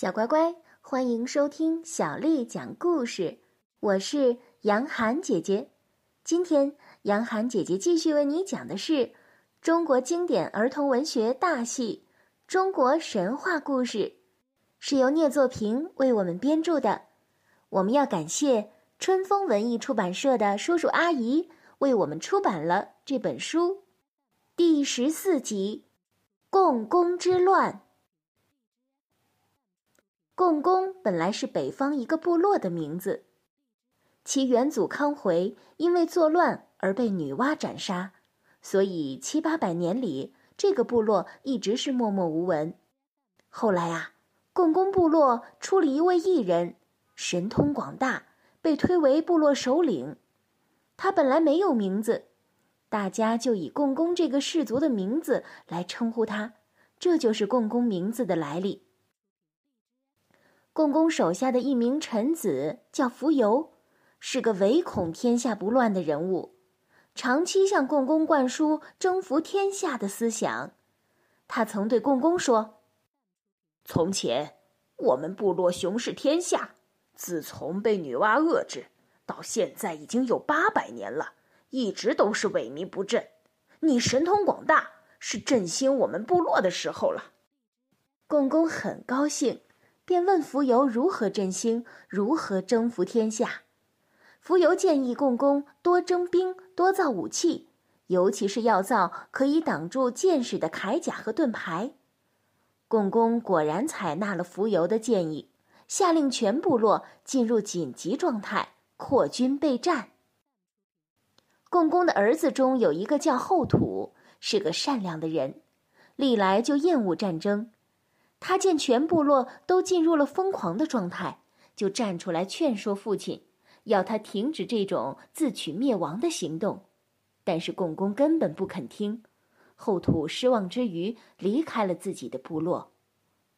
小乖乖，欢迎收听小丽讲故事。我是杨涵姐姐。今天，杨涵姐姐继续为你讲的是中国经典儿童文学大戏《中国神话故事》，是由聂作平为我们编著的。我们要感谢春风文艺出版社的叔叔阿姨为我们出版了这本书。第十四集，共工之乱。共工本来是北方一个部落的名字，其元祖康回因为作乱而被女娲斩杀，所以七八百年里这个部落一直是默默无闻。后来啊，共工部落出了一位异人，神通广大，被推为部落首领。他本来没有名字，大家就以共工这个氏族的名字来称呼他，这就是共工名字的来历。共工手下的一名臣子叫苻游，是个唯恐天下不乱的人物，长期向共工灌输征服天下的思想。他曾对共工说：“从前我们部落雄视天下，自从被女娲遏制，到现在已经有八百年了，一直都是萎靡不振。你神通广大，是振兴我们部落的时候了。”共工很高兴。便问苻游如何振兴，如何征服天下。苻游建议共工多征兵，多造武器，尤其是要造可以挡住箭矢的铠甲和盾牌。共工果然采纳了苻游的建议，下令全部落进入紧急状态，扩军备战。共工的儿子中有一个叫后土，是个善良的人，历来就厌恶战争。他见全部落都进入了疯狂的状态，就站出来劝说父亲，要他停止这种自取灭亡的行动。但是共工根本不肯听，后土失望之余离开了自己的部落。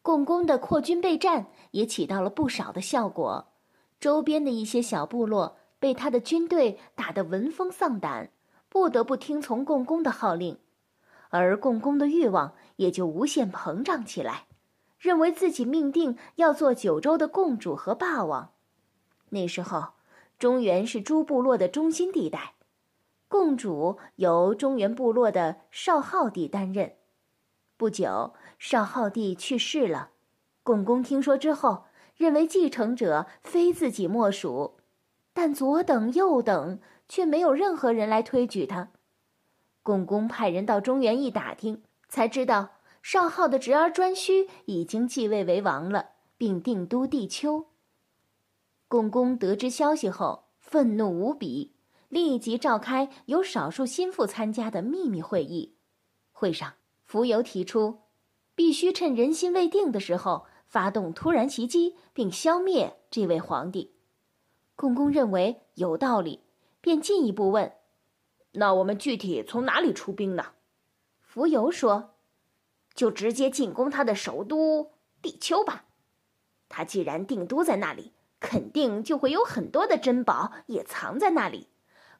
共工的扩军备战也起到了不少的效果，周边的一些小部落被他的军队打得闻风丧胆，不得不听从共工的号令，而共工的欲望也就无限膨胀起来。认为自己命定要做九州的共主和霸王。那时候，中原是诸部落的中心地带，共主由中原部落的少昊帝担任。不久，少昊帝去世了，共工听说之后，认为继承者非自己莫属，但左等右等，却没有任何人来推举他。共工派人到中原一打听，才知道。少昊的侄儿颛顼已经继位为王了，并定都地丘。共工得知消息后，愤怒无比，立即召开由少数心腹参加的秘密会议。会上，苻游提出，必须趁人心未定的时候发动突然袭击，并消灭这位皇帝。共工认为有道理，便进一步问：“那我们具体从哪里出兵呢？”苻游说。就直接进攻他的首都地丘吧，他既然定都在那里，肯定就会有很多的珍宝也藏在那里。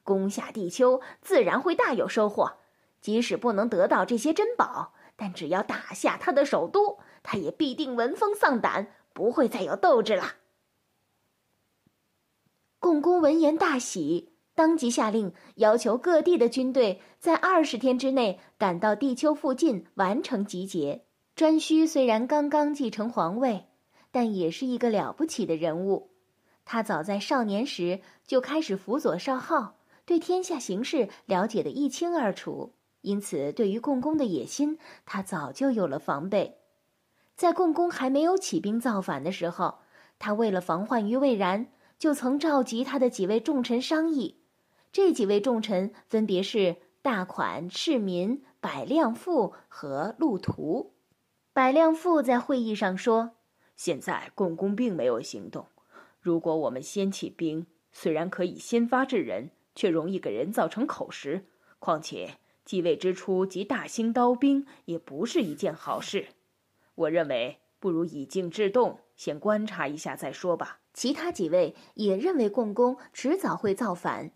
攻下地丘，自然会大有收获。即使不能得到这些珍宝，但只要打下他的首都，他也必定闻风丧胆，不会再有斗志了。共工闻言大喜。当即下令，要求各地的军队在二十天之内赶到地丘附近完成集结。颛顼虽然刚刚继承皇位，但也是一个了不起的人物。他早在少年时就开始辅佐少昊，对天下形势了解得一清二楚。因此，对于共工的野心，他早就有了防备。在共工还没有起兵造反的时候，他为了防患于未然，就曾召集他的几位重臣商议。这几位重臣分别是大款、赤民、百量富和陆图。百量富在会议上说：“现在共工并没有行动，如果我们先起兵，虽然可以先发制人，却容易给人造成口实。况且继位之初即大兴刀兵，也不是一件好事。我认为不如以静制动，先观察一下再说吧。”其他几位也认为共工迟早会造反。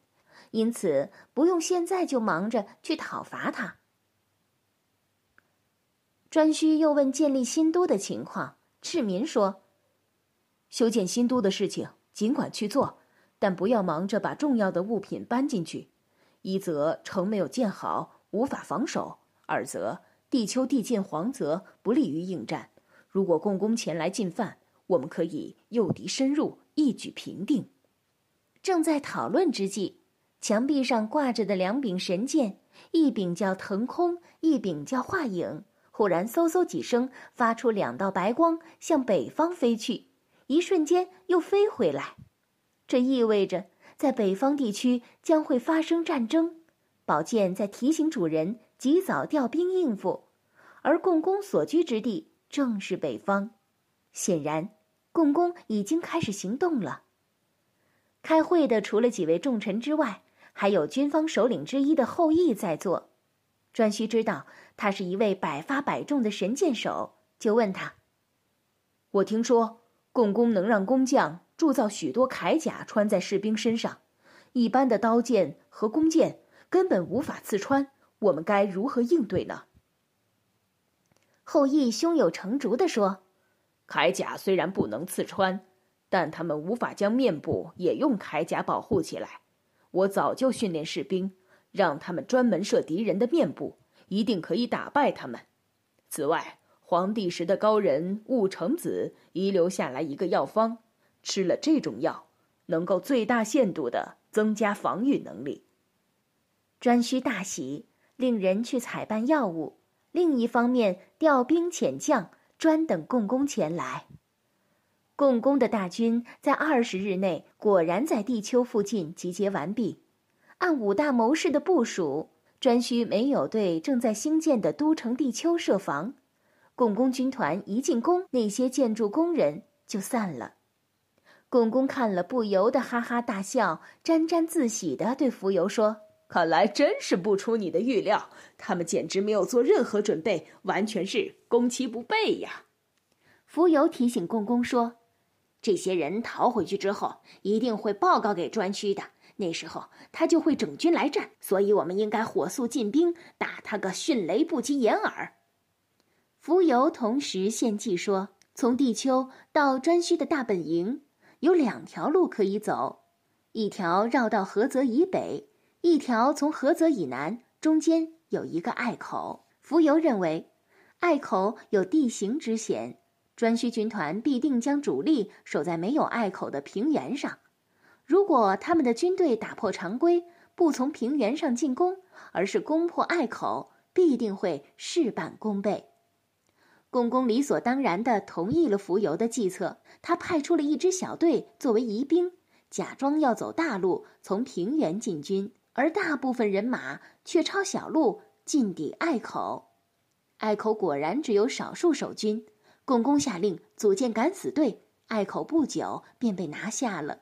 因此，不用现在就忙着去讨伐他。颛顼又问建立新都的情况，赤民说：“修建新都的事情尽管去做，但不要忙着把重要的物品搬进去。一则城没有建好，无法防守；二则地丘地近黄泽，不利于应战。如果共工前来进犯，我们可以诱敌深入，一举平定。正在讨论之际，墙壁上挂着的两柄神剑，一柄叫腾空，一柄叫画影。忽然，嗖嗖几声，发出两道白光，向北方飞去。一瞬间又飞回来，这意味着在北方地区将会发生战争。宝剑在提醒主人及早调兵应付，而共工所居之地正是北方。显然，共工已经开始行动了。开会的除了几位重臣之外，还有军方首领之一的后羿在座。颛顼知道他是一位百发百中的神箭手，就问他：“我听说。”共工能让工匠铸造许多铠甲穿在士兵身上，一般的刀剑和弓箭根本无法刺穿。我们该如何应对呢？后羿胸有成竹地说：“铠甲虽然不能刺穿，但他们无法将面部也用铠甲保护起来。我早就训练士兵，让他们专门射敌人的面部，一定可以打败他们。此外，”黄帝时的高人戊成子遗留下来一个药方，吃了这种药，能够最大限度的增加防御能力。颛顼大喜，令人去采办药物；另一方面，调兵遣将，专等共工前来。共工的大军在二十日内果然在地丘附近集结完毕。按五大谋士的部署，颛顼没有对正在兴建的都城地丘设防。共工军团一进攻，那些建筑工人就散了。共工看了，不由得哈哈大笑，沾沾自喜地对蜉蝣说：“看来真是不出你的预料，他们简直没有做任何准备，完全是攻其不备呀。”蜉蝣提醒共工说：“这些人逃回去之后，一定会报告给颛顼的，那时候他就会整军来战，所以我们应该火速进兵，打他个迅雷不及掩耳。”蜉蝣同时献计说：“从地丘到颛顼的大本营，有两条路可以走，一条绕到菏泽以北，一条从菏泽以南，中间有一个隘口。蜉蝣认为，隘口有地形之险，颛顼军团必定将主力守在没有隘口的平原上。如果他们的军队打破常规，不从平原上进攻，而是攻破隘口，必定会事半功倍。”共工理所当然地同意了蜉蝣的计策，他派出了一支小队作为疑兵，假装要走大路从平原进军，而大部分人马却抄小路进抵隘口。隘口果然只有少数守军，共工下令组建敢死队，隘口不久便被拿下了。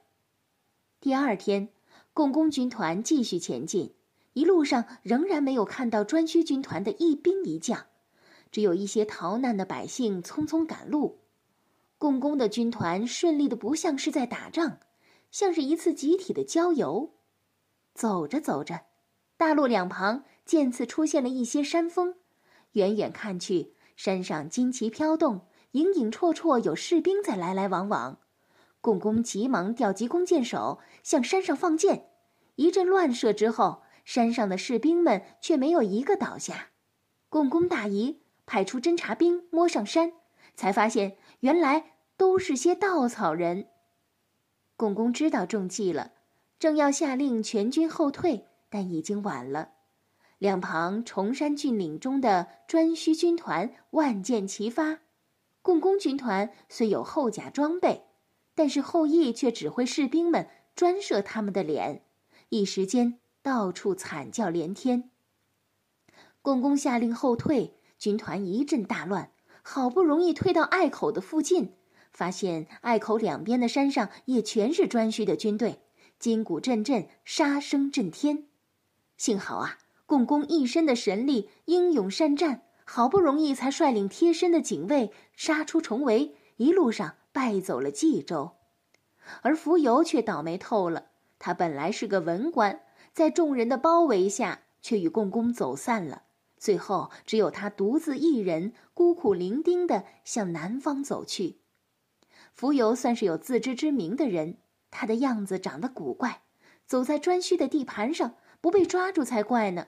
第二天，共工军团继续前进，一路上仍然没有看到颛顼军团的一兵一将。只有一些逃难的百姓匆匆赶路，共工的军团顺利的不像是在打仗，像是一次集体的郊游。走着走着，大路两旁渐次出现了一些山峰，远远看去，山上旌旗飘动，影影绰绰有士兵在来来往往。共工急忙调集弓箭手向山上放箭，一阵乱射之后，山上的士兵们却没有一个倒下。共工大疑。派出侦察兵摸上山，才发现原来都是些稻草人。共工知道中计了，正要下令全军后退，但已经晚了。两旁崇山峻岭中的颛顼军团万箭齐发，共工军团虽有厚甲装备，但是后羿却指挥士兵们专射他们的脸，一时间到处惨叫连天。共工下令后退。军团一阵大乱，好不容易退到隘口的附近，发现隘口两边的山上也全是颛顼的军队，金鼓阵阵，杀声震天。幸好啊，共工一身的神力，英勇善战，好不容易才率领贴身的警卫杀出重围，一路上败走了冀州。而蜉蝣却倒霉透了，他本来是个文官，在众人的包围下，却与共工走散了。最后，只有他独自一人，孤苦伶仃地向南方走去。蜉蝣算是有自知之明的人，他的样子长得古怪，走在颛顼的地盘上，不被抓住才怪呢。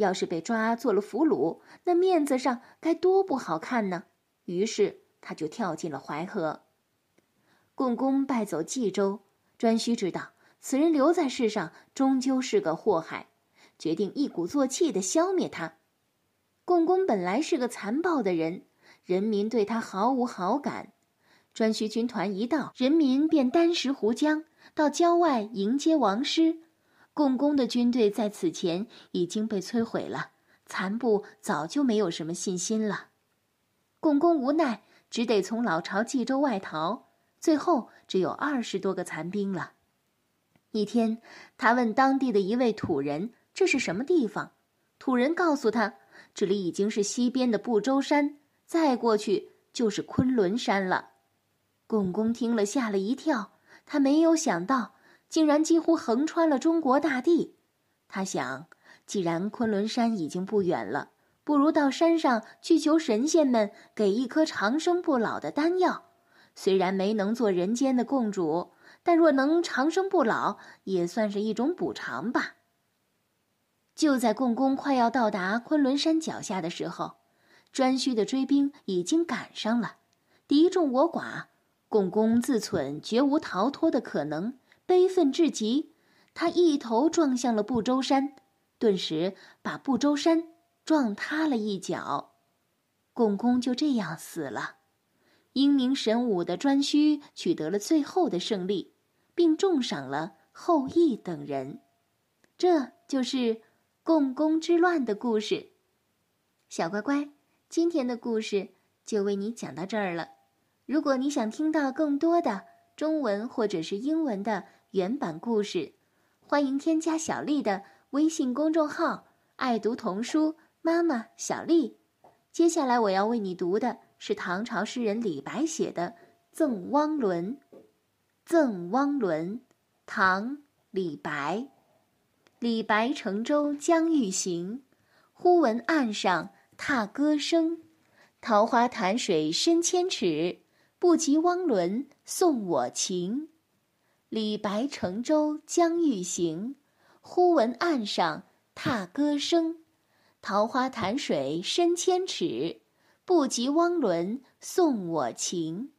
要是被抓做了俘虏，那面子上该多不好看呢。于是他就跳进了淮河。共工败走冀州，颛顼知道此人留在世上终究是个祸害，决定一鼓作气的消灭他。共工本来是个残暴的人，人民对他毫无好感。颛顼军团一到，人民便单食胡浆，到郊外迎接王师。共工的军队在此前已经被摧毁了，残部早就没有什么信心了。共工无奈，只得从老巢冀州外逃，最后只有二十多个残兵了。一天，他问当地的一位土人：“这是什么地方？”土人告诉他：“这里已经是西边的不周山，再过去就是昆仑山了。”共工听了，吓了一跳。他没有想到，竟然几乎横穿了中国大地。他想，既然昆仑山已经不远了，不如到山上去求神仙们给一颗长生不老的丹药。虽然没能做人间的共主，但若能长生不老，也算是一种补偿吧。就在共工快要到达昆仑山脚下的时候，颛顼的追兵已经赶上了，敌众我寡。共工自忖绝无逃脱的可能，悲愤至极，他一头撞向了不周山，顿时把不周山撞塌了一角，共工就这样死了。英明神武的颛顼取得了最后的胜利，并重赏了后羿等人。这就是共工之乱的故事。小乖乖，今天的故事就为你讲到这儿了。如果你想听到更多的中文或者是英文的原版故事，欢迎添加小丽的微信公众号“爱读童书妈妈小丽”。接下来我要为你读的是唐朝诗人李白写的《赠汪伦》。《赠汪伦》，唐·李白。李白乘舟将欲行，忽闻岸上踏歌声。桃花潭水深千尺。不及汪伦送我情，李白乘舟将欲行，忽闻岸上踏歌声。桃花潭水深千尺，不及汪伦送我情。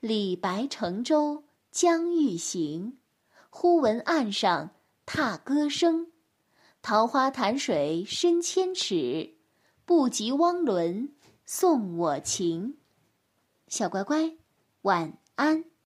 李白乘舟将欲行，忽闻岸上踏歌声。桃花潭水深千尺，不及汪伦送我情。小乖乖，晚安。